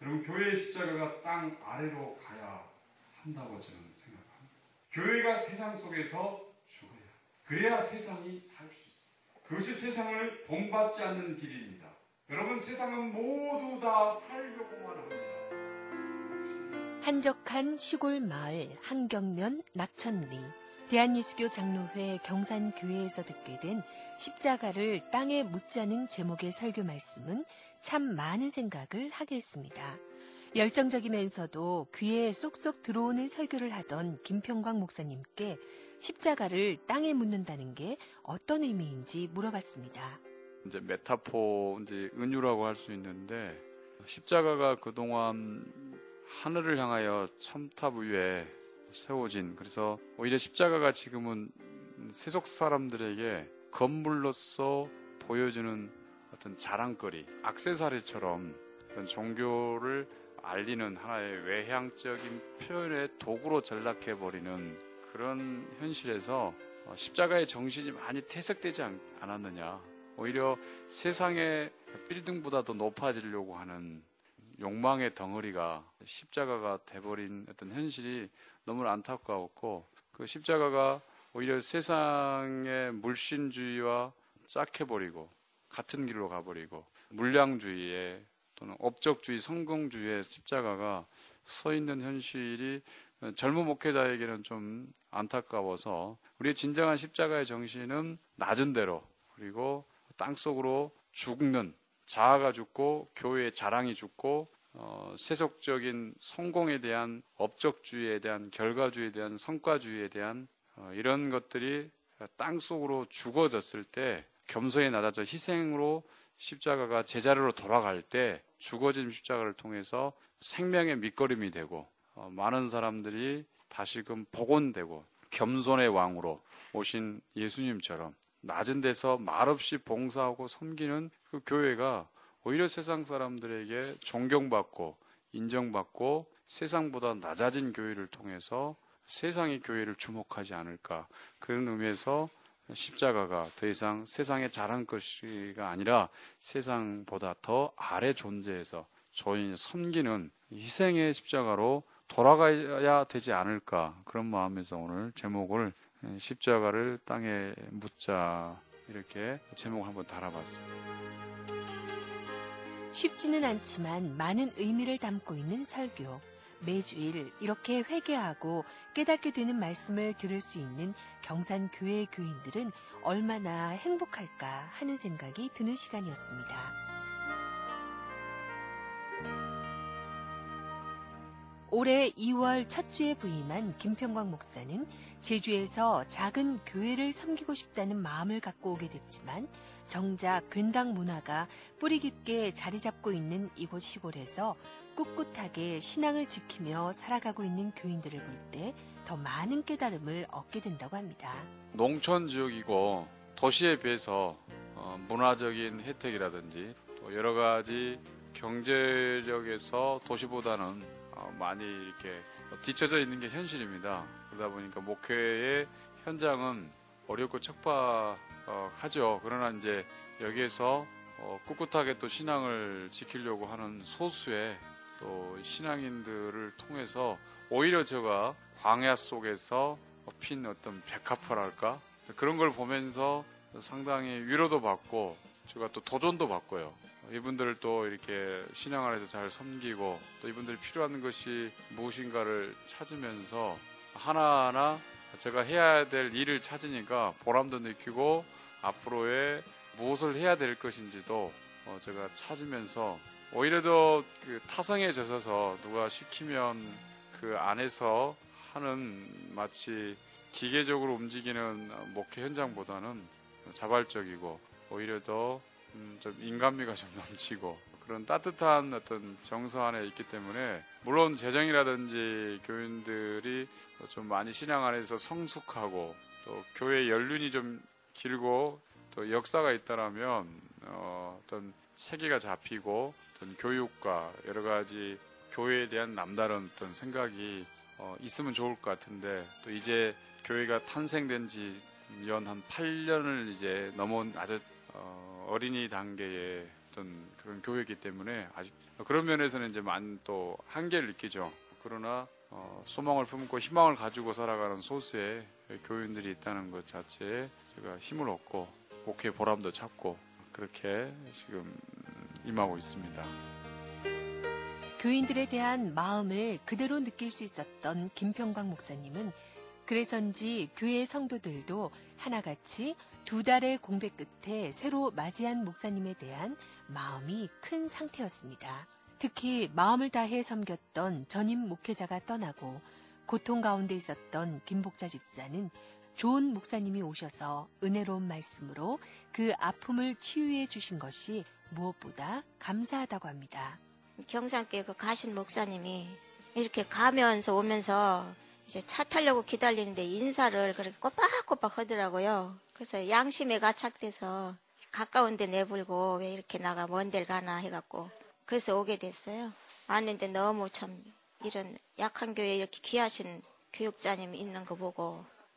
여러분 교회의 십자가가 땅 아래로 가야 한다고 저는 생각합니다. 교회가 세상 속에서 죽어야 그래야 세상이 살 수 있습니다. 그것이 세상을 본받지 않는 길입니다. 여러분 세상은 모두 다 살려고만 합니다. 한적한 시골 마을 한경면 낙천리 대한예수교 장로회 경산교회에서 듣게 된 십자가를 땅에 않은 제목의 설교 말씀은 참 많은 생각을 하게 했습니다. 열정적이면서도 귀에 쏙쏙 들어오는 설교를 하던 김평광 목사님께 십자가를 땅에 묻는다는 게 어떤 의미인지 물어봤습니다. 이제 메타포 이제 은유라고 할 수 있는데 십자가가 그동안 하늘을 향하여 첨탑 위에 세워진 그래서 오히려 십자가가 지금은 세속 사람들에게 건물로서 보여주는 어떤 자랑거리, 악세사리처럼 어떤 종교를 알리는 하나의 외향적인 표현의 도구로 전락해 버리는 그런 현실에서 어, 십자가의 정신이 많이 퇴색되지 않, 않았느냐. 오히려 세상의 빌딩보다 더 높아지려고 하는 욕망의 덩어리가 십자가가 돼버린 어떤 현실이 너무 안타까웠고 그 십자가가 오히려 세상의 물신주의와 짝해버리고 같은 길로 가버리고 물량주의에 또는 업적주의, 성공주의의 십자가가 서 있는 현실이 젊은 목회자에게는 좀 안타까워서 우리의 진정한 십자가의 정신은 낮은 대로 그리고 땅 속으로 죽는 자아가 죽고 교회의 자랑이 죽고 어, 세속적인 성공에 대한 업적주의에 대한 결과주의에 대한 성과주의에 대한 어, 이런 것들이 땅 속으로 죽어졌을 때 겸손에 낮아져 희생으로 십자가가 제자리로 돌아갈 때 죽어진 십자가를 통해서 생명의 밑거름이 되고 어, 많은 사람들이 다시금 복원되고 겸손의 왕으로 오신 예수님처럼 낮은 데서 말없이 봉사하고 섬기는 그 교회가 오히려 세상 사람들에게 존경받고 인정받고 세상보다 낮아진 교회를 통해서 세상의 교회를 주목하지 않을까 그런 의미에서 십자가가 더 이상 세상에 자란 것이가 아니라 세상보다 더 아래 존재해서 조인이 섬기는 희생의 십자가로 돌아가야 되지 않을까 그런 마음에서 오늘 제목을 십자가를 땅에 묻자 이렇게 제목을 한번 달아봤습니다. 쉽지는 않지만 많은 의미를 담고 있는 설교. 매주일 이렇게 회개하고 깨닫게 되는 말씀을 들을 수 있는 경산 교회 교인들은 얼마나 행복할까 하는 생각이 드는 시간이었습니다. 올해 2월 첫 주에 부임한 김평광 목사는 제주에서 작은 교회를 섬기고 싶다는 마음을 갖고 오게 됐지만 정작 괜당 문화가 뿌리 깊게 자리 잡고 있는 이곳 시골에서 꿋꿋하게 신앙을 지키며 살아가고 있는 교인들을 볼 때 더 많은 깨달음을 얻게 된다고 합니다. 농촌 지역이고 도시에 비해서 어, 문화적인 혜택이라든지 또 여러 가지 경제력에서 도시보다는 어, 많이 이렇게 뒤쳐져 있는 게 현실입니다. 그러다 보니까 목회의 현장은 어렵고 척박하죠. 그러나 이제 여기에서 어, 꿋꿋하게 또 신앙을 지키려고 하는 소수의 또 신앙인들을 통해서 오히려 제가 광야 속에서 핀 어떤 백합화랄까 그런 걸 보면서 상당히 위로도 받고 제가 또 도전도 받고요. 이분들을 또 이렇게 신앙 안에서 잘 섬기고 또 이분들이 필요한 것이 무엇인가를 찾으면서 하나하나 제가 해야 될 일을 찾으니까 보람도 느끼고 앞으로의 무엇을 해야 될 것인지도 어, 제가 찾으면서 오히려 더 그 타성에 젖어서 누가 시키면 그 안에서 하는 마치 기계적으로 움직이는 목회 현장보다는 자발적이고 오히려 더 좀 음, 인간미가 좀 넘치고 그런 따뜻한 어떤 정서 안에 있기 때문에 물론 재정이라든지 교인들이 좀 많이 신앙 안에서 성숙하고 또 교회 연륜이 좀 길고 또 역사가 있다라면 어, 어떤 체계가 잡히고 어떤 교육과 여러 가지 교회에 대한 남다른 어떤 생각이 어, 있으면 좋을 것 같은데 또 이제 교회가 탄생된 지 연 한 8년을 이제 넘은 아주 어, 어린이 단계의 어떤 그런 교회이기 때문에 아직 그런 면에서는 이제 많은 또 한계를 느끼죠. 그러나 어, 소망을 품고 희망을 가지고 살아가는 소수의 교인들이 있다는 것 자체에 제가 힘을 얻고 목회 보람도 찾고 그렇게 지금 임하고 있습니다. 교인들에 대한 마음을 그대로 느낄 수 있었던 김평광 목사님은 그래서인지 교회 성도들도 하나같이 두 달의 공백 끝에 새로 맞이한 목사님에 대한 마음이 큰 상태였습니다. 특히 마음을 다해 섬겼던 전임 목회자가 떠나고 고통 가운데 있었던 김복자 집사는 좋은 목사님이 오셔서 은혜로운 말씀으로 그 아픔을 치유해 주신 것이 무엇보다 감사하다고 합니다. 경산교회 그 가신 목사님이 이렇게 가면서 오면서 이제 차 타려고 기다리는데 인사를 그렇게 꼬박꼬박 하더라고요. 그래서 양심에 가착돼서 가까운 데 내불고 왜 이렇게 나가 먼 데를 가나 해갖고 그래서 오게 됐어요. 왔는데 너무 참 이런 약한 교회에 이렇게 귀하신 교육자님 있는 거 보고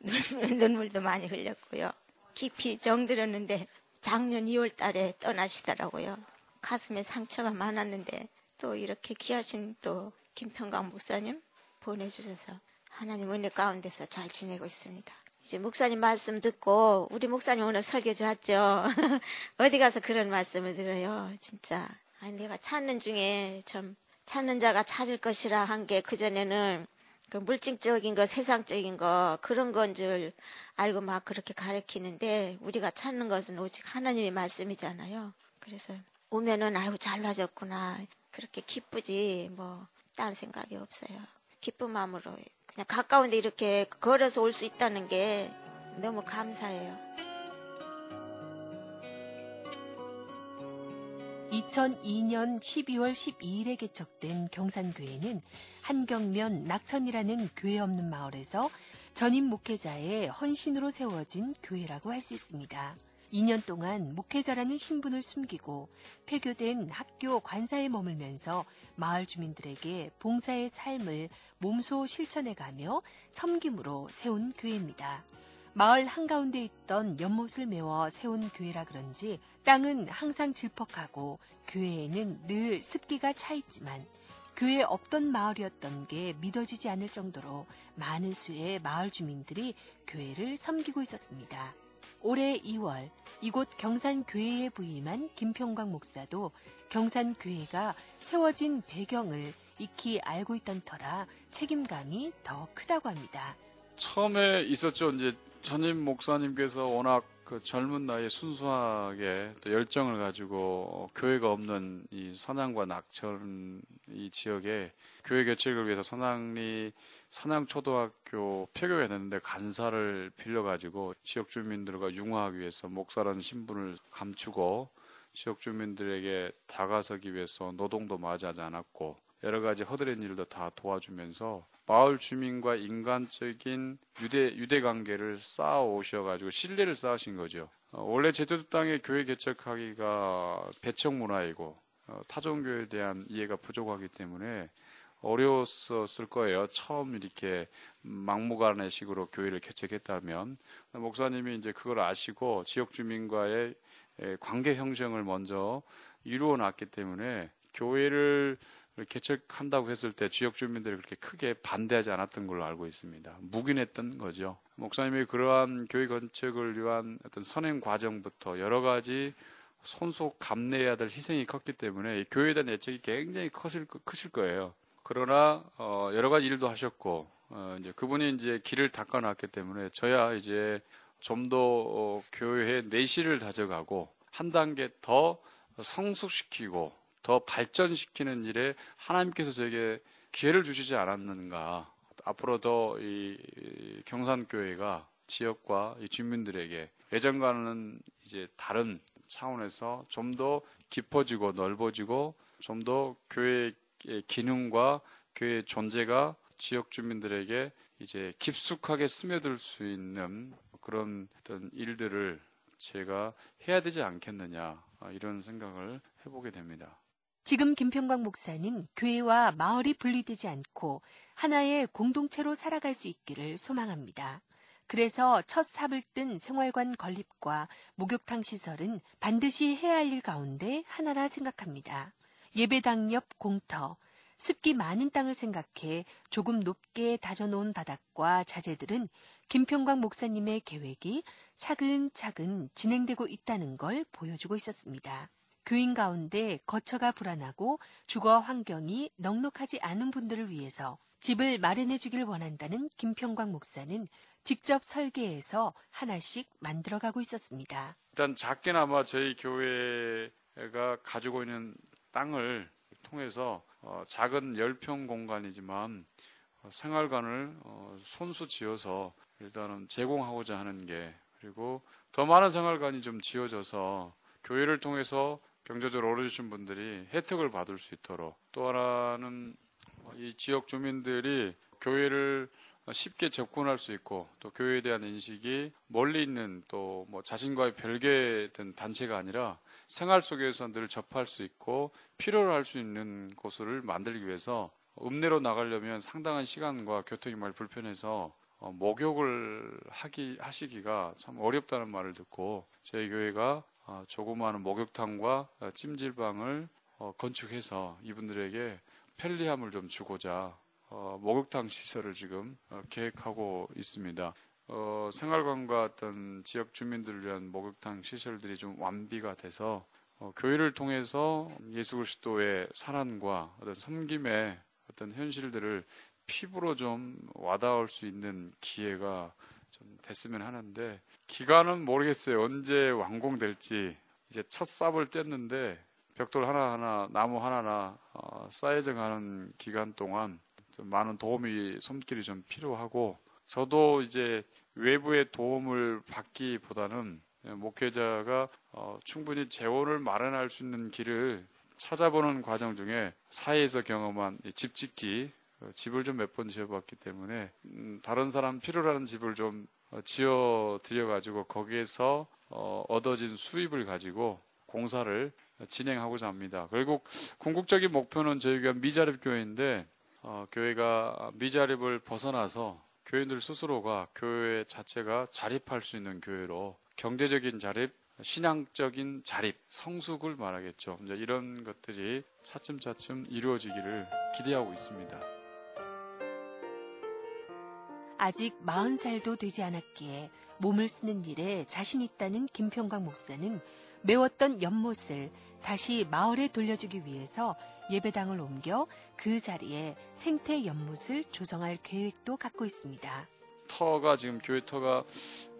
눈물 도 많이 흘렸고요. 깊이 정들었는데 작년 2월 달에 떠나시더라고요. 가슴에 상처가 많았는데 또 이렇게 귀하신 또 김평강 목사님 보내주셔서 하나님 은혜 가운데서 잘 지내고 있습니다. 이제 목사님 말씀 듣고 우리 목사님 오늘 설교 좋았죠. 어디 가서 그런 말씀을 들어요. 진짜 아니 내가 찾는 중에 참 찾는 자가 찾을 것이라 한 게 그전에는 그 물질적인 거 세상적인 거 그런 건 줄 알고 막 그렇게 가르치는데 우리가 찾는 것은 오직 하나님의 말씀이잖아요. 그래서 오면은 아이고 잘나졌구나 그렇게 기쁘지 뭐 딴 생각이 없어요. 기쁜 마음으로 그냥 가까운데 이렇게 걸어서 올 수 있다는 게 너무 감사해요. 2002년 12월 12일에 개척된 경산교회는 한경면 낙천이라는 교회 없는 마을에서 전임 목회자의 헌신으로 세워진 교회라고 할 수 있습니다. 2년 동안 목회자라는 신분을 숨기고 폐교된 학교 관사에 머물면서 마을 주민들에게 봉사의 삶을 몸소 실천해가며 섬김으로 세운 교회입니다. 마을 한가운데 있던 연못을 메워 세운 교회라 그런지 땅은 항상 질퍽하고 교회에는 늘 습기가 차 있지만 교회 없던 마을이었던 게 믿어지지 않을 정도로 많은 수의 마을 주민들이 교회를 섬기고 있었습니다. 올해 2월 이곳 경산교회에 부임한 김평광 목사도 경산교회가 세워진 배경을 익히 알고 있던 터라 책임감이 더 크다고 합니다. 처음에 있었죠. 이제 전임 목사님께서 워낙 그 젊은 나이에 순수하게 또 열정을 가지고 교회가 없는 이 선양과 낙천 이 지역에 교회 개척을 위해서 선양리 선양초등학교 폐교가 됐는데 간사를 빌려가지고 지역 주민들과 융화하기 위해서 목사라는 신분을 감추고 지역 주민들에게 다가서기 위해서 노동도 마주하지 않았고 여러 가지 허드렛 일도 다 도와주면서 마을 주민과 인간적인 유대 유대 관계를 쌓아 오셔가지고 신뢰를 쌓으신 거죠. 어, 원래 제주도 땅에 교회 개척하기가 배척 문화이고 어, 타종교에 대한 이해가 부족하기 때문에 어려웠을 거예요. 처음 이렇게 막무가내 식으로 교회를 개척했다면 목사님이 이제 그걸 아시고 지역 주민과의 관계 형성을 먼저 이루어 놨기 때문에 교회를 개척한다고 했을 때 지역 주민들이 그렇게 크게 반대하지 않았던 걸로 알고 있습니다. 묵인했던 거죠. 목사님이 그러한 교회 건축을 위한 어떤 선행 과정부터 여러 가지 손속 감내해야 될 희생이 컸기 때문에 교회에 대한 애착이 굉장히 크실, 크실 거예요. 그러나 어, 여러 가지 일도 하셨고 어, 이제 그분이 이제 길을 닦아놨기 때문에 저야 이제 좀더 어, 교회의 내실을 다져가고 한 단계 더 성숙시키고 더 발전시키는 일에 하나님께서 저에게 기회를 주시지 않았는가. 앞으로 더 이 경산교회가 지역과 이 주민들에게 예전과는 이제 다른 차원에서 좀 더 깊어지고 넓어지고 좀 더 교회의 기능과 교회의 존재가 지역 주민들에게 이제 깊숙하게 스며들 수 있는 그런 어떤 일들을 제가 해야 되지 않겠느냐 이런 생각을 해보게 됩니다. 지금 김평광 목사는 교회와 마을이 분리되지 않고 하나의 공동체로 살아갈 수 있기를 소망합니다. 그래서 첫 삽을 뜬 생활관 건립과 목욕탕 시설은 반드시 해야 할 일 가운데 하나라 생각합니다. 예배당 옆 공터, 습기 많은 땅을 생각해 조금 높게 다져놓은 바닥과 자재들은 김평광 목사님의 계획이 차근차근 진행되고 있다는 걸 보여주고 있었습니다. 교인 가운데 거처가 불안하고 주거 환경이 넉넉하지 않은 분들을 위해서 집을 마련해 주길 원한다는 김평광 목사는 직접 설계해서 하나씩 만들어가고 있었습니다. 일단 작게나마 저희 교회가 가지고 있는 땅을 통해서 어, 작은 10평 공간이지만 어, 생활관을 어, 손수 지어서 일단은 제공하고자 하는 게 그리고 더 많은 생활관이 좀 지어져서 교회를 통해서 경제적으로 어려주신 분들이 혜택을 받을 수 있도록 또 하나는 이 지역 주민들이 교회를 쉽게 접근할 수 있고 또 교회에 대한 인식이 멀리 있는 또 뭐 자신과의 별개된 단체가 아니라 생활 속에서 늘 접할 수 있고 필요로 할 수 있는 곳을 만들기 위해서 읍내로 나가려면 상당한 시간과 교통이 많이 불편해서 어, 목욕을 하기 하시기가 참 어렵다는 말을 듣고 저희 교회가 어, 조그마한 목욕탕과 어, 찜질방을 어, 건축해서 이분들에게 편리함을 좀 주고자 어, 목욕탕 시설을 지금 어, 계획하고 있습니다. 어, 생활관과 어떤 지역 주민들을 위한 목욕탕 시설들이 좀 완비가 돼서 어, 교회를 통해서 예수 그리스도의 사랑과 어떤 섬김의 어떤 현실들을 피부로 좀 와닿을 수 있는 기회가 좀 됐으면 하는데 기간은 모르겠어요. 언제 완공될지 이제 첫 삽을 뗐는데 벽돌 하나하나 나무 하나하나 어, 쌓여져 가는 기간 동안 좀 많은 도움이 손길이 좀 필요하고 저도 이제 외부의 도움을 받기보다는 목회자가 어, 충분히 재원을 마련할 수 있는 길을 찾아보는 과정 중에 사회에서 경험한 이집 짓기 어, 집을 좀 몇 번 지어봤기 때문에 음, 다른 사람 필요로 하는 집을 좀 어, 지어 드려 가지고 거기에서 어, 얻어진 수입을 가지고 공사를 진행하고자 합니다. 결국 궁극적인 목표는 저희가 미자립 교회인데 어, 교회가 미자립을 벗어나서 교인들 스스로가 교회 자체가 자립할 수 있는 교회로 경제적인 자립, 신앙적인 자립, 성숙을 말하겠죠. 이런 것들이 차츰차츰 이루어지기를 기대하고 있습니다. 아직 40살도 되지 않았기에 몸을 쓰는 일에 자신 있다는 김평광 목사는 메웠던 연못을 다시 마을에 돌려주기 위해서 예배당을 옮겨 그 자리에 생태 연못을 조성할 계획도 갖고 있습니다. 터가 지금 교회 터가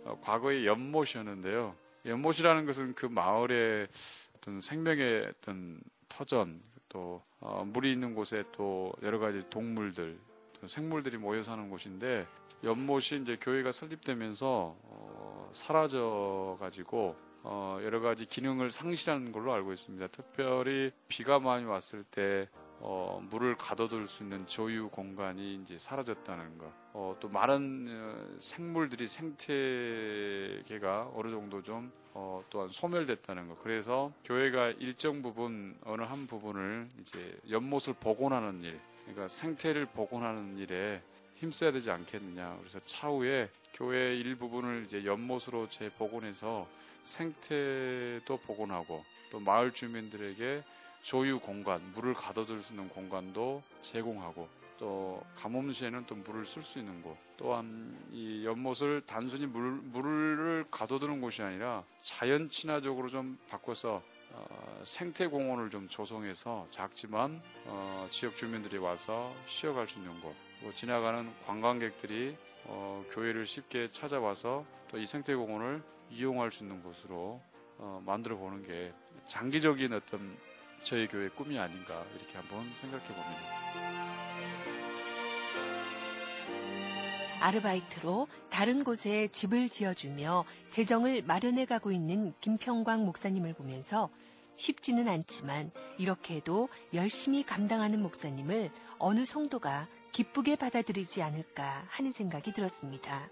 어, 과거에 연못이었는데요. 연못이라는 것은 그 마을의 어떤 생명의 어떤 터전 또 어, 물이 있는 곳에 또 여러 가지 동물들 또 생물들이 모여 사는 곳인데 연못이 이제 교회가 설립되면서 어, 사라져 가지고 어, 여러 가지 기능을 상실하는 걸로 알고 있습니다. 특별히 비가 많이 왔을 때 어, 물을 가둬둘 수 있는 조유 공간이 이제 사라졌다는 것. 어, 또 많은 어, 생물들이 생태계가 어느 정도 좀 어, 또한 소멸됐다는 것. 그래서 교회가 일정 부분 어느 한 부분을 이제 연못을 복원하는 일, 그러니까 생태를 복원하는 일에 힘써야 되지 않겠느냐. 그래서 차후에 교회 일부분을 이제 연못으로 재복원해서 생태도 복원하고 또 마을 주민들에게 조유 공간, 물을 가둬둘 수 있는 공간도 제공하고 또 가뭄 시에는 또 물을 쓸 수 있는 곳 또한 이 연못을 단순히 물, 물을 가둬두는 곳이 아니라 자연 친화적으로 좀 바꿔서 어, 생태 공원을 좀 조성해서 작지만 어, 지역 주민들이 와서 쉬어갈 수 있는 곳, 또 지나가는 관광객들이 어, 교회를 쉽게 찾아와서 또 이 생태 공원을 이용할 수 있는 곳으로 어, 만들어 보는 게 장기적인 어떤 저희 교회 꿈이 아닌가 이렇게 한번 생각해 봅니다. 아르바이트로 다른 곳에 집을 지어주며 재정을 마련해 가고 있는 김평광 목사님을 보면서 쉽지는 않지만 이렇게도 열심히 감당하는 목사님을 어느 성도가 기쁘게 받아들이지 않을까 하는 생각이 들었습니다.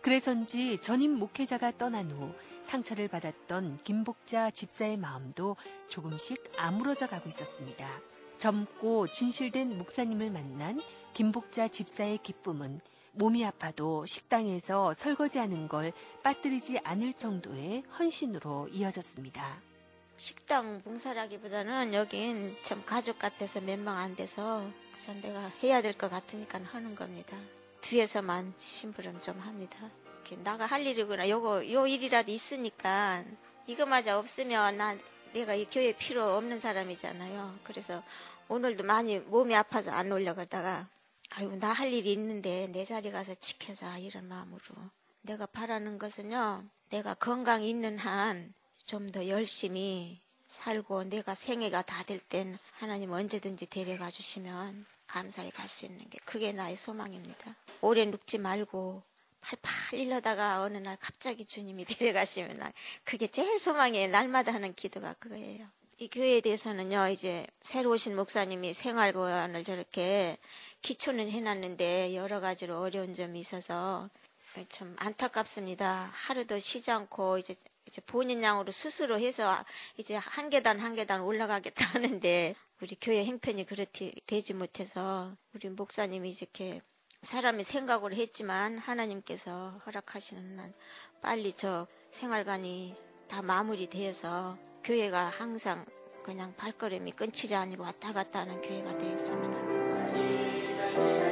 그래서인지 전임 목회자가 떠난 후 상처를 받았던 김복자 집사의 마음도 조금씩 아물어져 가고 있었습니다. 젊고 진실된 목사님을 만난 김복자 집사의 기쁨은 몸이 아파도 식당에서 설거지하는 걸 빠뜨리지 않을 정도의 헌신으로 이어졌습니다. 식당 봉사라기보다는 여긴 좀 가족 같아서 몇 명 안 돼서 그래서 내가 해야 될 것 같으니까 하는 겁니다. 뒤에서만 심부름 좀 합니다. 나가 할 일이구나. 요거 요 일이라도 있으니까 이거마저 없으면 난 내가 이 교회 필요 없는 사람이잖아요. 그래서 오늘도 많이 몸이 아파서 안 올려가다가 아이고 나 할 일이 있는데 내 자리 가서 지켜자 이런 마음으로 내가 바라는 것은요 내가 건강이 있는 한 좀 더 열심히 살고 내가 생애가 다 될 땐 하나님 언제든지 데려가 주시면 감사히 갈 수 있는 게 그게 나의 소망입니다. 오래 눕지 말고 팔팔 일러다가 어느 날 갑자기 주님이 데려가시면 날 그게 제일 소망이에요. 날마다 하는 기도가 그거예요. 이 교회에 대해서는요, 이제 새로 오신 목사님이 생활고안을 저렇게 기초는 해놨는데 여러 가지로 어려운 점이 있어서 참 안타깝습니다. 하루도 쉬지 않고 이제 이제 본인 양으로 스스로 해서 이제 한 계단 한 계단 올라가겠다 하는데 우리 교회 행편이 그렇게 되지 못해서 우리 목사님이 이렇게 사람이 생각으로 했지만 하나님께서 허락하시는 한 빨리 저 생활관이 다 마무리되어서 교회가 항상 그냥 발걸음이 끊치지 아니고 왔다 갔다 하는 교회가 되었으면 합니다.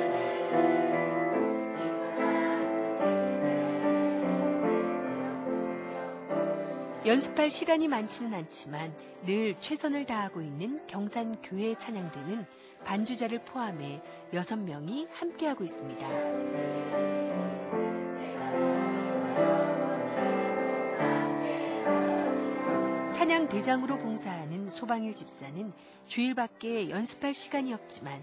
연습할 시간이 많지는 않지만 늘 최선을 다하고 있는 경산 교회 찬양대는 반주자를 포함해 6명이 함께하고 있습니다. 찬양 대장으로 봉사하는 소방일 집사는 주일 밖에 연습할 시간이 없지만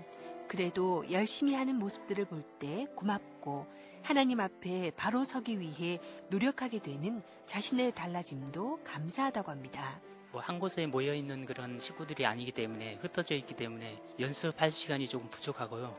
그래도 열심히 하는 모습들을 볼 때 고맙고 하나님 앞에 바로 서기 위해 노력하게 되는 자신의 달라짐도 감사하다고 합니다. 뭐 한 곳에 모여 있는 그런 식구들이 아니기 때문에 흩어져 있기 때문에 연습할 시간이 조금 부족하고요.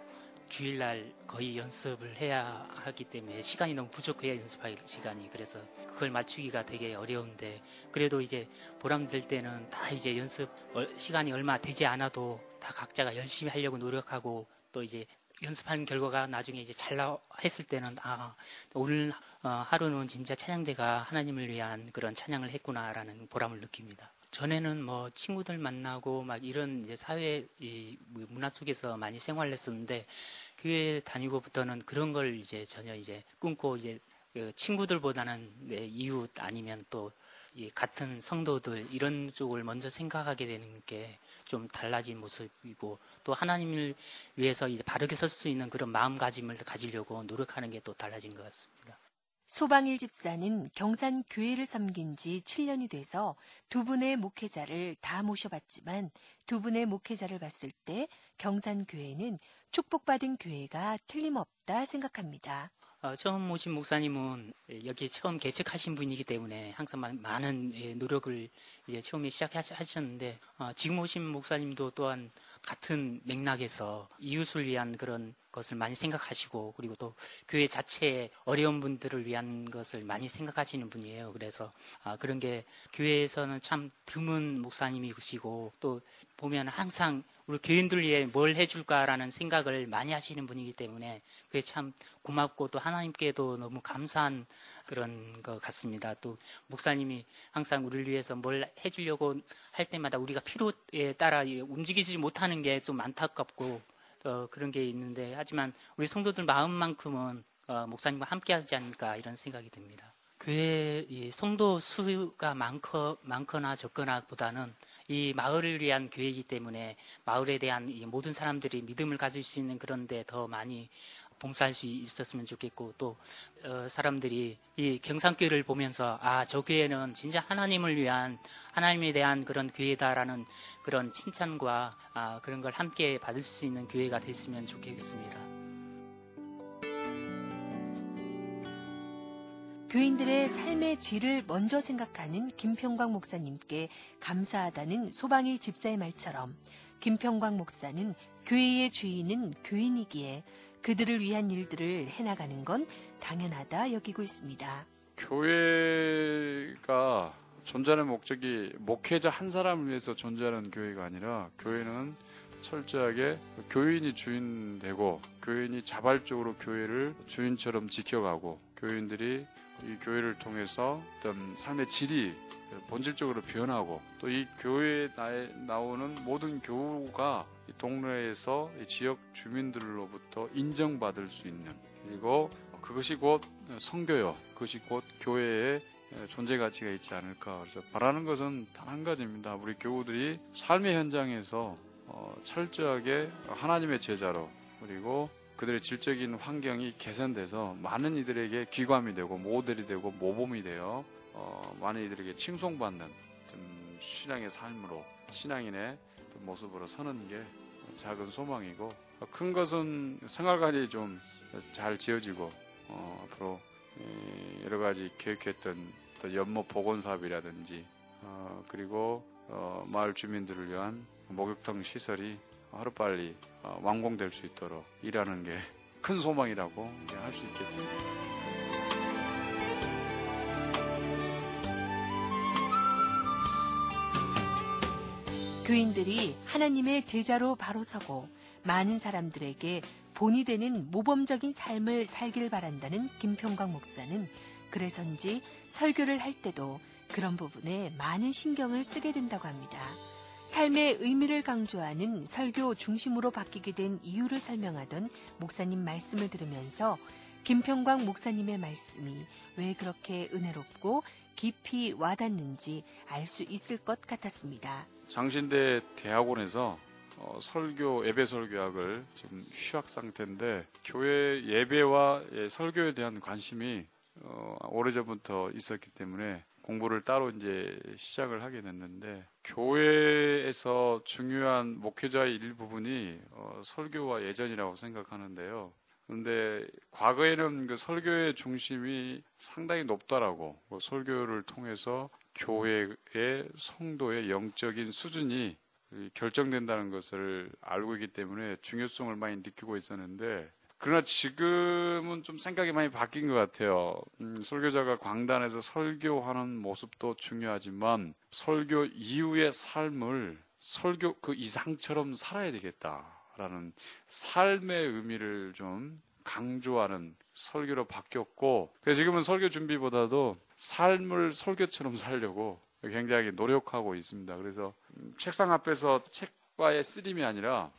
주일날 거의 연습을 해야 하기 때문에 시간이 너무 부족해야 연습할 시간이 그래서 그걸 맞추기가 되게 어려운데 그래도 이제 보람 될 때는 다 이제 연습 어, 시간이 얼마 되지 않아도 다 각자가 열심히 하려고 노력하고 또 이제 연습하는 결과가 나중에 이제 잘 나, 했을 때는, 아, 오늘 어, 하루는 진짜 찬양대가 하나님을 위한 그런 찬양을 했구나라는 보람을 느낍니다. 전에는 뭐 친구들 만나고 막 이런 이제 사회 이 문화 속에서 많이 생활을 했었는데 교회 다니고부터는 그런 걸 이제 전혀 이제 끊고 이제 그 친구들보다는 내 이웃 아니면 또 이 같은 성도들 이런 쪽을 먼저 생각하게 되는 게 좀 달라진 모습이고 또 하나님을 위해서 이제 바르게 설 수 있는 그런 마음가짐을 가지려고 노력하는 게 또 달라진 것 같습니다. 소방일 집사는 경산 교회를 섬긴 지 7년이 돼서 두 분의 목회자를 다 모셔봤지만 두 분의 목회자를 봤을 때 경산 교회는 축복받은 교회가 틀림없다 생각합니다. 어, 처음 오신 목사님은 여기 처음 개척하신 분이기 때문에 항상 마- 많은 예, 노력을 이제 처음에 시작하셨는데 어, 지금 오신 목사님도 또한 같은 맥락에서 이웃을 위한 그런 것을 많이 생각하시고 그리고 또 교회 자체의 어려운 분들을 위한 것을 많이 생각하시는 분이에요. 그래서 아, 그런 게 교회에서는 참 드문 목사님이시고 또 보면 항상 우리 교인들 위해 뭘 해줄까라는 생각을 많이 하시는 분이기 때문에 그게 참 고맙고 또 하나님께도 너무 감사한 그런 것 같습니다. 또 목사님이 항상 우리를 위해서 뭘 해주려고 할 때마다 우리가 필요에 따라 움직이지 못하는 게 좀 안타깝고 어, 그런 게 있는데 하지만 우리 성도들 마음만큼은 어, 목사님과 함께하지 않을까 이런 생각이 듭니다. 교회 이 성도 수가 많거, 많거나 적거나 보다는 이 마을을 위한 교회이기 때문에 마을에 대한 이 모든 사람들이 믿음을 가질 수 있는 그런데 더 많이 봉사할 수 있었으면 좋겠고 또 어, 사람들이 이 경상교회를 보면서 아 저 교회는 진짜 하나님을 위한 하나님에 대한 그런 교회다라는 그런 칭찬과 아, 그런 걸 함께 받을 수 있는 교회가 됐으면 좋겠습니다. 교인들의 삶의 질을 먼저 생각하는 김평광 목사님께 감사하다는 소방일 집사의 말처럼 김평광 목사는 교회의 주인은 교인이기에 그들을 위한 일들을 해나가는 건 당연하다 여기고 있습니다. 교회가 존재하는 목적이 목회자 한 사람을 위해서 존재하는 교회가 아니라 교회는 철저하게 교인이 주인 되고 교인이 자발적으로 교회를 주인처럼 지켜가고 교인들이 이 교회를 통해서 어떤 삶의 질이 본질적으로 변하고 또 이 교회에 나오는 모든 교우가 이 동네에서 이 지역 주민들로부터 인정받을 수 있는 그리고 그것이 곧 성교요. 그것이 곧 교회의 존재 가치가 있지 않을까. 그래서 바라는 것은 단 한 가지입니다. 우리 교우들이 삶의 현장에서 어, 철저하게 하나님의 제자로 그리고 그들의 질적인 환경이 개선돼서 많은 이들에게 귀감이 되고 모델이 되고 모범이 되어 어, 많은 이들에게 칭송받는 신앙의 삶으로 신앙인의 모습으로 서는 게 작은 소망이고 큰 것은 생활관이 좀 잘 지어지고 어, 앞으로 여러 가지 계획했던 연못 복원 사업이라든지 어, 그리고 어, 마을 주민들을 위한 목욕탕 시설이 하루빨리 어, 완공될 수 있도록 일하는 게 큰 소망이라고 할 수 있겠습니다. 교인들이 하나님의 제자로 바로 서고 많은 사람들에게 본이 되는 모범적인 삶을 살길 바란다는 김평광 목사는 그래서인지 설교를 할 때도 그런 부분에 많은 신경을 쓰게 된다고 합니다. 삶의 의미를 강조하는 설교 중심으로 바뀌게 된 이유를 설명하던 목사님 말씀을 들으면서 김평광 목사님의 말씀이 왜 그렇게 은혜롭고 깊이 와닿는지 알 수 있을 것 같았습니다. 장신대 대학원에서 어, 설교 예배 설교학을 지금 휴학 상태인데 교회 예배와 예, 설교에 대한 관심이 어, 오래전부터 있었기 때문에 공부를 따로 이제 시작을 하게 됐는데 교회에서 중요한 목회자의 일부분이 어, 설교와 예전이라고 생각하는데요. 그런데 과거에는 그 설교의 중심이 상당히 높다라고 뭐 설교를 통해서 교회의 성도의 영적인 수준이 결정된다는 것을 알고 있기 때문에 중요성을 많이 느끼고 있었는데 그러나 지금은 좀 생각이 많이 바뀐 것 같아요. 음, 설교자가 광단에서 설교하는 모습도 중요하지만 설교 이후의 삶을 설교 그 이상처럼 살아야 되겠다라는 삶의 의미를 좀 강조하는 설교로 바뀌었고 지금은 설교 준비보다도 삶을 설교처럼 살려고 굉장히 노력하고 있습니다. 그래서 음, 책상 앞에서 책과의 쓰림이 아니라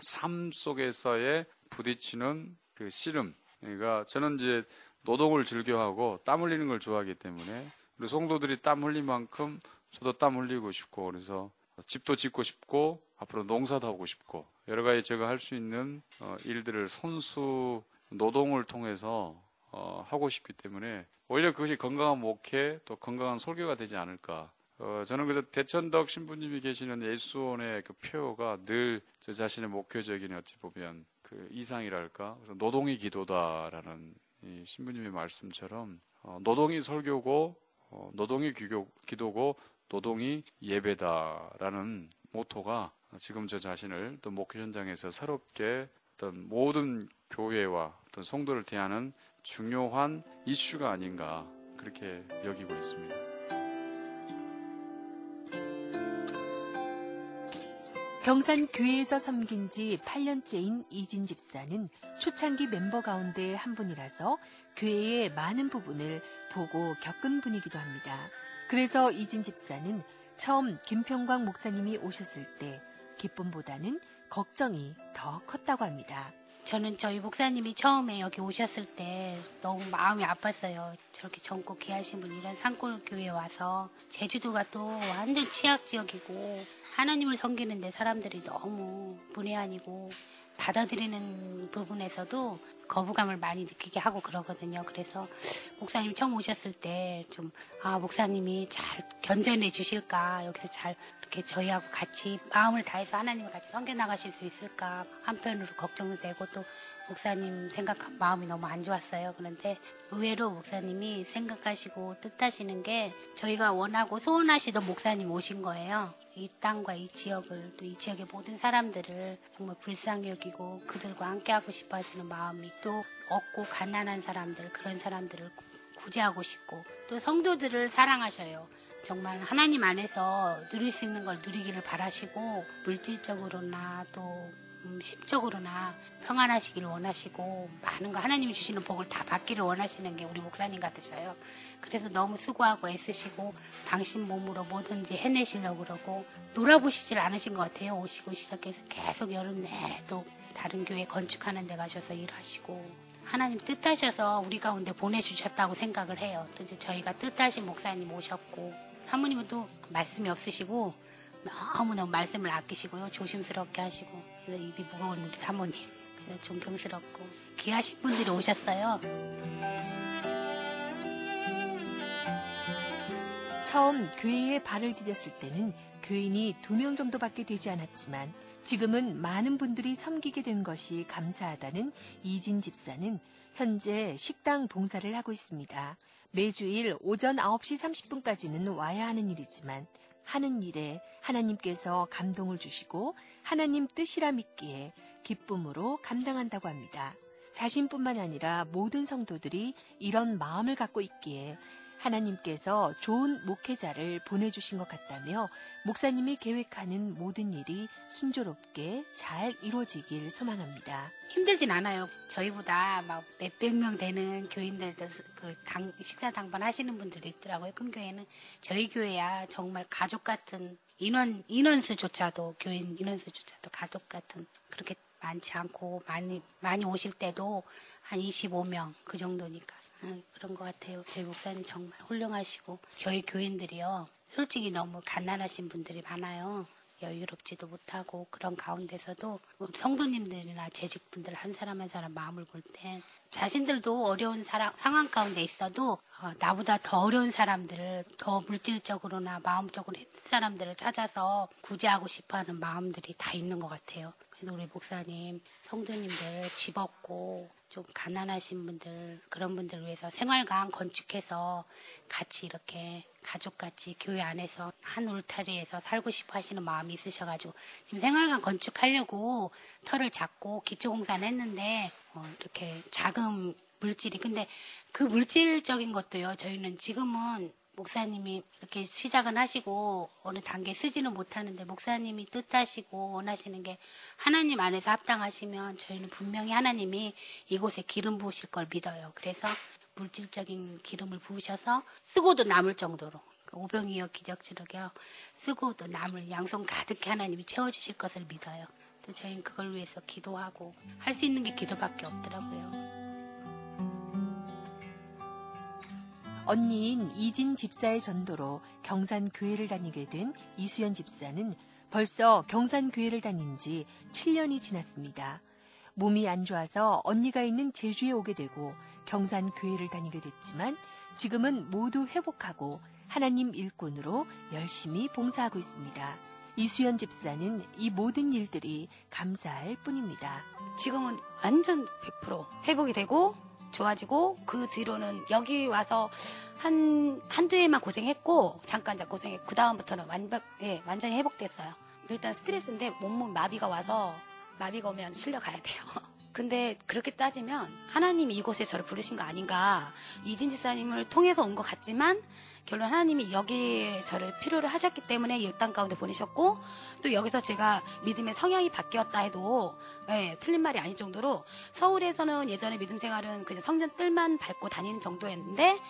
삶 속에서의 부딪히는 그 씨름. 그러니까 저는 이제 노동을 즐겨하고 땀 흘리는 걸 좋아하기 때문에 우리 성도들이 땀 흘린 만큼 저도 땀 흘리고 싶고 그래서 집도 짓고 싶고 앞으로 농사도 하고 싶고 여러 가지 제가 할 수 있는 어, 일들을 선수 노동을 통해서 어, 하고 싶기 때문에 오히려 그것이 건강한 목회 또 건강한 설교가 되지 않을까. 어, 저는 그래서 대천덕 신부님이 계시는 예수원의 그 표가 늘 저 자신의 목회적인 어찌 보면 그 이상이랄까. 그래서 노동이 기도다라는 이 신부님의 말씀처럼 어, 노동이 설교고 어, 노동이 기교, 기도고 노동이 예배다라는 모토가 지금 저 자신을 또 목회 현장에서 새롭게 어떤 모든 교회와 어떤 성도를 대하는 중요한 이슈가 아닌가 그렇게 여기고 있습니다. 경산 교회에서 섬긴 지 8년째인 이진 집사는 초창기 멤버 가운데 한 분이라서 교회의 많은 부분을 보고 겪은 분이기도 합니다. 그래서 이진 집사는 처음 김평광 목사님이 오셨을 때 기쁨보다는 걱정이 더 컸다고 합니다. 저는 저희 목사님이 처음에 여기 오셨을 때 너무 마음이 아팠어요. 저렇게 젊고 귀하신 분 이런 산골 교회에 와서 제주도가 또 완전 취약 지역이고 하나님을 섬기는데 사람들이 너무 문외한이고 받아들이는 부분에서도 거부감을 많이 느끼게 하고 그러거든요. 그래서 목사님 처음 오셨을 때 좀, 아, 목사님이 잘 견뎌내 주실까, 여기서 잘 이렇게 저희하고 같이 마음을 다해서 하나님을 같이 섬겨 나가실 수 있을까 한편으로 걱정도 되고 또 목사님 생각 마음이 너무 안 좋았어요. 그런데 의외로 목사님이 생각하시고 뜻하시는 게 저희가 원하고 소원하시던 목사님 오신 거예요. 이 땅과 이 지역을 또 이 지역의 모든 사람들을 정말 불쌍히 여기고 그들과 함께 하고 싶어 하시는 마음이 또 없고 가난한 사람들 그런 사람들을 구제하고 싶고 또 성도들을 사랑하셔요. 정말 하나님 안에서 누릴 수 있는 걸 누리기를 바라시고 물질적으로나 또 음, 심적으로나 평안하시기를 원하시고 많은 거 하나님이 주시는 복을 다 받기를 원하시는 게 우리 목사님 같으셔요. 그래서 너무 수고하고 애쓰시고 당신 몸으로 뭐든지 해내시려고 그러고 놀아보시질 않으신 것 같아요. 오시고 시작해서 계속 여름 내도 다른 교회 건축하는 데 가셔서 일하시고 하나님 뜻하셔서 우리 가운데 보내주셨다고 생각을 해요. 또 저희가 뜻하신 목사님 오셨고 사모님은 또 말씀이 없으시고 너무너무 말씀을 아끼시고요. 조심스럽게 하시고 그래서 입이 무거운 우리 사모님 그래서 존경스럽고 귀하신 분들이 오셨어요. 처음 교회에 발을 디뎠을 때는 교인이 두 명 정도밖에 되지 않았지만 지금은 많은 분들이 섬기게 된 것이 감사하다는 이진 집사는 현재 식당 봉사를 하고 있습니다. 매주일 오전 9시 30분까지는 와야 하는 일이지만 하는 일에 하나님께서 감동을 주시고 하나님 뜻이라 믿기에 기쁨으로 감당한다고 합니다. 자신뿐만 아니라 모든 성도들이 이런 마음을 갖고 있기에 하나님께서 좋은 목회자를 보내주신 것 같다며 목사님이 계획하는 모든 일이 순조롭게 잘 이루어지길 소망합니다. 힘들진 않아요. 저희보다 막 몇백 명 되는 교인들도 그 당, 식사 당번 하시는 분들도 있더라고요. 큰 교회는 저희 교회야 정말 가족 같은 인원 인원수조차도 교인 인원수조차도 가족 같은 그렇게 많지 않고 많이 많이 오실 때도 한 25명 그 정도니까 음, 그런 것 같아요. 저희 목사님 정말 훌륭하시고 저희 교인들이요. 솔직히 너무 가난하신 분들이 많아요. 여유롭지도 못하고 그런 가운데서도 성도님들이나 재직분들 한 사람 한 사람 마음을 볼때 자신들도 어려운 사랑, 상황 가운데 있어도 어, 나보다 더 어려운 사람들을 더 물질적으로나 마음적으로 힘든 사람들을 찾아서 구제하고 싶어하는 마음들이 다 있는 것 같아요. 그래서 우리 목사님 성도님들 집 없고 좀 가난하신 분들 그런 분들 위해서 생활관 건축해서 같이 이렇게 가족같이 교회 안에서 한 울타리에서 살고 싶어 하시는 마음이 있으셔가지고 지금 생활관 건축하려고 터를 잡고 기초공사는 했는데 어, 이렇게 자금 물질이 근데 그 물질적인 것도요 저희는 지금은 목사님이 이렇게 시작은 하시고 어느 단계 쓰지는 못하는데 목사님이 뜻하시고 원하시는 게 하나님 안에서 합당하시면 저희는 분명히 하나님이 이곳에 기름 부으실 걸 믿어요. 그래서 물질적인 기름을 부으셔서 쓰고도 남을 정도로 그 오병이어 기적처럼요 쓰고도 남을 양손 가득히 하나님이 채워주실 것을 믿어요. 또 저희는 그걸 위해서 기도하고 할 수 있는 게 기도밖에 없더라고요. 언니인 이진 집사의 전도로 경산 교회를 다니게 된 이수연 집사는 벌써 경산 교회를 다닌 지 7년이 지났습니다. 몸이 안 좋아서 언니가 있는 제주에 오게 되고 경산 교회를 다니게 됐지만 지금은 모두 회복하고 하나님 일꾼으로 열심히 봉사하고 있습니다. 이수연 집사는 이 모든 일들이 감사할 뿐입니다. 지금은 완전 100% 회복이 되고 좋아지고 그 뒤로는 여기 와서 한 한두 해만 고생했고 잠깐 자 고생했고 그 다음부터는 완벽 예 완전히 회복됐어요. 일단 스트레스인데 몸몸 마비가 와서 마비가 오면 실려 가야 돼요. 근데 그렇게 따지면 하나님이 이곳에 저를 부르신 거 아닌가. 이진 지사님을 통해서 온 것 같지만 결론 하나님이 여기에 저를 필요로 하셨기 때문에 이 땅 가운데 보내셨고 또 여기서 제가 믿음의 성향이 바뀌었다 해도 예, 틀린 말이 아닐 정도로 서울에서는 예전에 믿음 생활은 그냥 성전 뜰만 밟고 다니는 정도였는데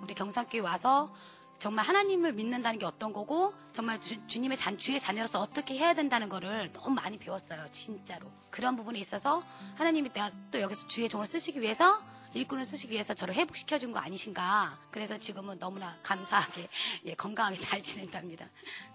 우리 경상교에 와서 정말 하나님을 믿는다는 게 어떤 거고 정말 주, 님의 잔, 주의 자녀로서 어떻게 해야 된다는 거를 너무 많이 배웠어요 진짜로 그런 부분에 있어서 하나님이 내가 또 여기서 주의 종을 쓰시기 위해서 일꾼을 쓰시기 위해서 저를 회복시켜 준 거 아니신가. 그래서 지금은 너무나 감사하게, 예, 건강하게 잘 지낸답니다.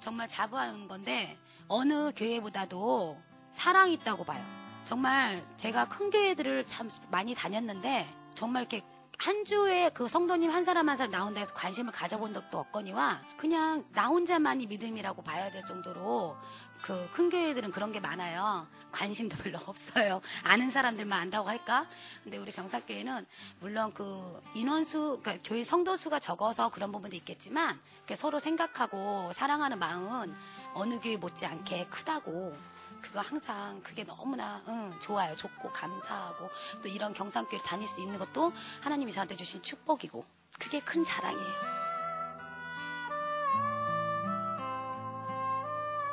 정말 자부하는 건데, 어느 교회보다도 사랑이 있다고 봐요. 정말 제가 큰 교회들을 참 많이 다녔는데, 정말 이렇게 한 주에 그 성도님 한 사람 한 사람 나온다 해서 관심을 가져본 적도 없거니와 그냥 나 혼자만이 믿음이라고 봐야 될 정도로 그 큰 교회들은 그런 게 많아요. 관심도 별로 없어요. 아는 사람들만 안다고 할까? 근데 우리 경사교회는 물론 그 인원수, 그러니까 교회 성도 수가 적어서 그런 부분도 있겠지만 서로 생각하고 사랑하는 마음은 어느 교회 못지않게 크다고 그거 항상 그게 너무나 응, 좋아요. 좋고 감사하고 또 이런 경상교회 다닐 수 있는 것도 하나님이 저한테 주신 축복이고 그게 큰 자랑이에요.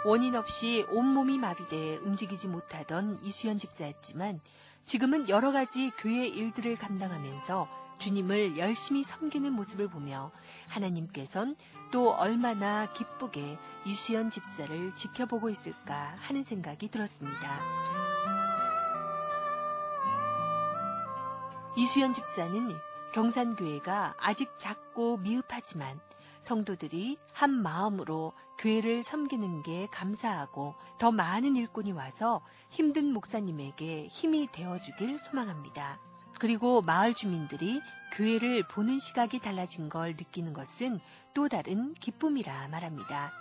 원인 없이 온몸이 마비돼 움직이지 못하던 이수연 집사였지만 지금은 여러 가지 교회 일들을 감당하면서 주님을 열심히 섬기는 모습을 보며 하나님께선 또 얼마나 기쁘게 이수연 집사를 지켜보고 있을까 하는 생각이 들었습니다. 이수연 집사는 경산교회가 아직 작고 미흡하지만 성도들이 한 마음으로 교회를 섬기는 게 감사하고 더 많은 일꾼이 와서 힘든 목사님에게 힘이 되어주길 소망합니다. 그리고 마을 주민들이 교회를 보는 시각이 달라진 걸 느끼는 것은 또 다른 기쁨이라 말합니다.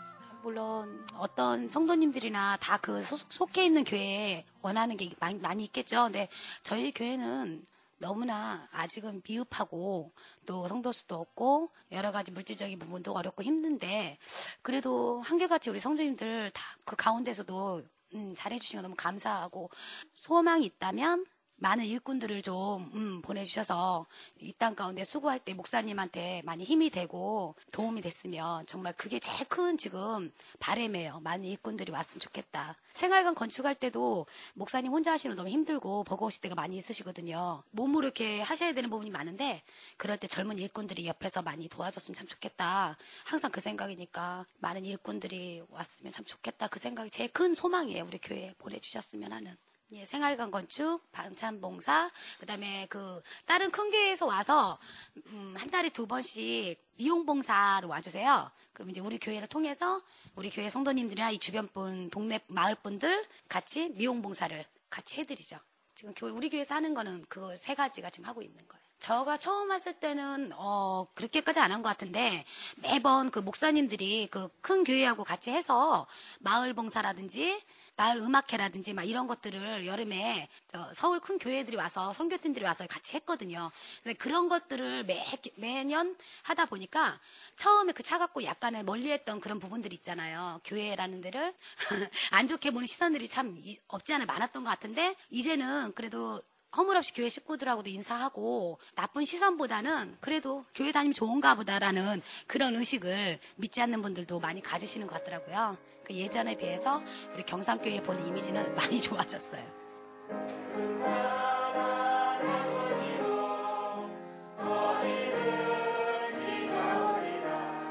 물론 어떤 성도님들이나 다 그 속해 있는 교회에 원하는 게 많이, 많이 있겠죠. 근데 저희 교회는 너무나 아직은 미흡하고 또 성도 수도 없고 여러 가지 물질적인 부분도 어렵고 힘든데 그래도 한결같이 우리 성도님들 다 그 가운데서도 음, 잘해주신 거 너무 감사하고 소망이 있다면 많은 일꾼들을 좀 음, 보내주셔서 이 땅 가운데 수고할 때 목사님한테 많이 힘이 되고 도움이 됐으면 정말 그게 제일 큰 지금 바램이에요. 많은 일꾼들이 왔으면 좋겠다. 생활관 건축할 때도 목사님 혼자 하시면 너무 힘들고 버거우실 때가 많이 있으시거든요. 몸으로 이렇게 하셔야 되는 부분이 많은데 그럴 때 젊은 일꾼들이 옆에서 많이 도와줬으면 참 좋겠다. 항상 그 생각이니까 많은 일꾼들이 왔으면 참 좋겠다. 그 생각이 제일 큰 소망이에요. 우리 교회에 보내주셨으면 하는. 예, 생활관 건축, 방찬봉사, 그다음에 그 다른 큰 교회에서 와서 음, 한 달에 두 번씩 미용 봉사로 와주세요. 그럼 이제 우리 교회를 통해서 우리 교회 성도님들이나 이 주변 분, 동네 마을 분들 같이 미용 봉사를 같이 해드리죠. 지금 교회 우리 교회에서 하는 거는 그 세 가지가 지금 하고 있는 거예요. 저가 처음 왔을 때는 어 그렇게까지 안 한 것 같은데 매번 그 목사님들이 그 큰 교회하고 같이 해서 마을 봉사라든지 마을 음악회라든지 막 이런 것들을 여름에 서울 큰 교회들이 와서 선교팀들이 와서 같이 했거든요. 근데 그런 것들을 매, 매년 하다 보니까 처음에 그 차갑고 약간의 멀리했던 그런 부분들 있잖아요. 교회라는 데를 안 좋게 보는 시선들이 참 없지 않아 많았던 것 같은데 이제는 그래도 허물없이 교회 식구들하고도 인사하고 나쁜 시선보다는 그래도 교회 다니면 좋은가 보다라는 그런 의식을 믿지 않는 분들도 많이 가지시는 것 같더라고요. 그 예전에 비해서 우리 경상교회 보는 이미지는 많이 좋아졌어요.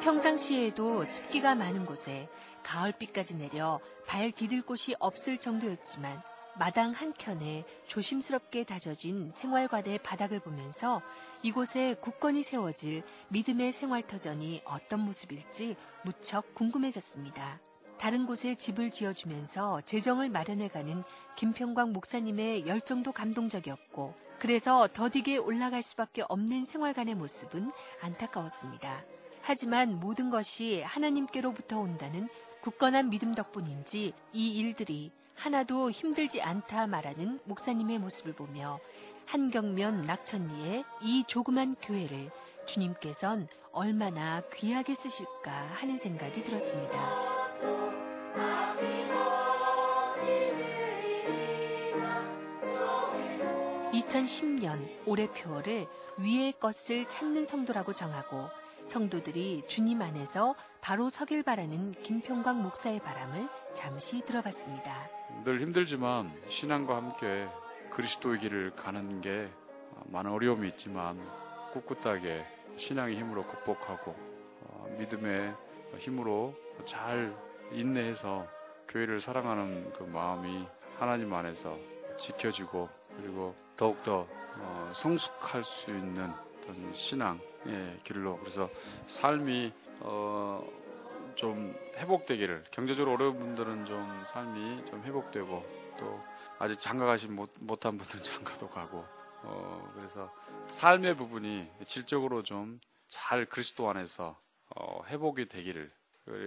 평상시에도 습기가 많은 곳에 가을비까지 내려 발 디딜 곳이 없을 정도였지만 마당 한켠에 조심스럽게 다져진 생활과대 바닥을 보면서 이곳에 굳건히 세워질 믿음의 생활터전이 어떤 모습일지 무척 궁금해졌습니다. 다른 곳에 집을 지어주면서 재정을 마련해가는 김평광 목사님의 열정도 감동적이었고 그래서 더디게 올라갈 수밖에 없는 생활관의 모습은 안타까웠습니다. 하지만 모든 것이 하나님께로부터 온다는 굳건한 믿음 덕분인지 이 일들이 하나도 힘들지 않다 말하는 목사님의 모습을 보며 한경면 낙천리의 이 조그만 교회를 주님께선 얼마나 귀하게 쓰실까 하는 생각이 들었습니다. 2010년 올해 표어를 위의 것을 찾는 성도라고 정하고 성도들이 주님 안에서 바로 서길 바라는 김평광 목사의 바람을 잠시 들어봤습니다. 늘 힘들지만 신앙과 함께 그리스도의 길을 가는 게 많은 어려움이 있지만 꿋꿋하게 신앙의 힘으로 극복하고 어, 믿음의 힘으로 잘 인내해서 교회를 사랑하는 그 마음이 하나님 안에서 지켜지고 그리고 더욱더 어, 성숙할 수 있는 어떤 신앙의 길로 그래서 삶이 어, 좀 회복되기를 경제적으로 어려운 분들은 좀 삶이 좀 회복되고 또 아직 장가 가지 못, 못한 분들은 장가도 가고 어, 그래서 삶의 부분이 질적으로 좀 잘 그리스도 안에서 어, 회복이 되기를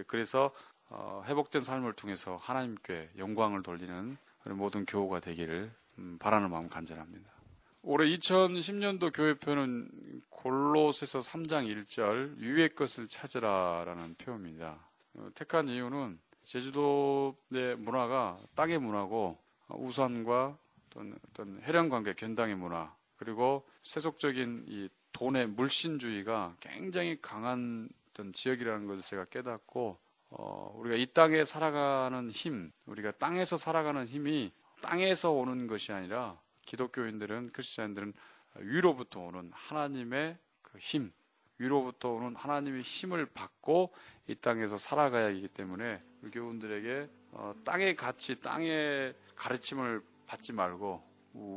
그래서 어, 회복된 삶을 통해서 하나님께 영광을 돌리는 모든 교우가 되기를 음, 바라는 마음 간절합니다. 올해 2010년도 교회표는 골로새서 3장 1절 위의 것을 찾으라라는 표입니다. 어, 택한 이유는 제주도의 문화가 땅의 문화고 우산과 어떤, 어떤 혈연 관계 견당의 문화 그리고 세속적인 이 돈의 물신주의가 굉장히 강한 어떤 지역이라는 것을 제가 깨닫고 어, 우리가 이 땅에 살아가는 힘, 우리가 땅에서 살아가는 힘이 땅에서 오는 것이 아니라 기독교인들은 크리스천들은 위로부터 오는 하나님의 그 힘, 위로부터 오는 하나님의 힘을 받고 이 땅에서 살아가야 하기 때문에 우리 교우들에게 어, 땅의 가치, 땅의 가르침을 받지 말고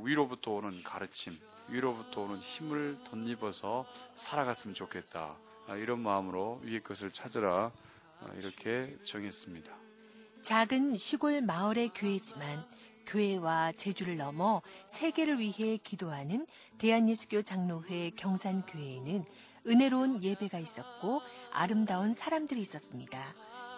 위로부터 오는 가르침, 위로부터 오는 힘을 덧입어서 살아갔으면 좋겠다. 아, 이런 마음으로 위의 것을 찾으라 아, 이렇게 정했습니다. 작은 시골 마을의 교회지만 교회와 제주를 넘어 세계를 위해 기도하는 대한예수교 장로회 경산교회에는 은혜로운 예배가 있었고 아름다운 사람들이 있었습니다.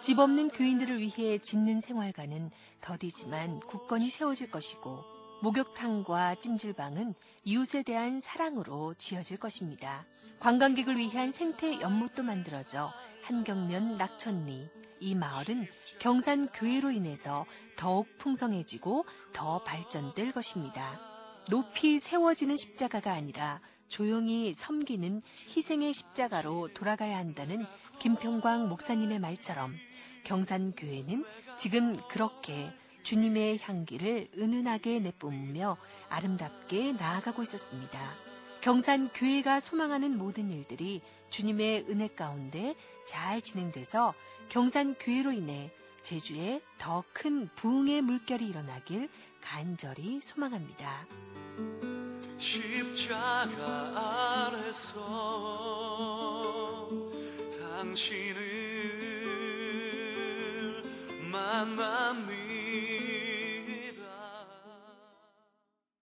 집 없는 교인들을 위해 짓는 생활관은 더디지만 굳건히 세워질 것이고 목욕탕과 찜질방은 이웃에 대한 사랑으로 지어질 것입니다. 관광객을 위한 생태 연못도 만들어져 한경면 낙천리 이 마을은 경산 교회로 인해서 더욱 풍성해지고 더 발전될 것입니다. 높이 세워지는 십자가가 아니라 조용히 섬기는 희생의 십자가로 돌아가야 한다는 김평광 목사님의 말처럼 경산교회는 지금 그렇게 주님의 향기를 은은하게 내뿜으며 아름답게 나아가고 있었습니다. 경산교회가 소망하는 모든 일들이 주님의 은혜 가운데 잘 진행돼서 경산교회로 인해 제주에 더 큰 부흥의 물결이 일어나길 간절히 소망합니다. 십자가 아래서 당신을 네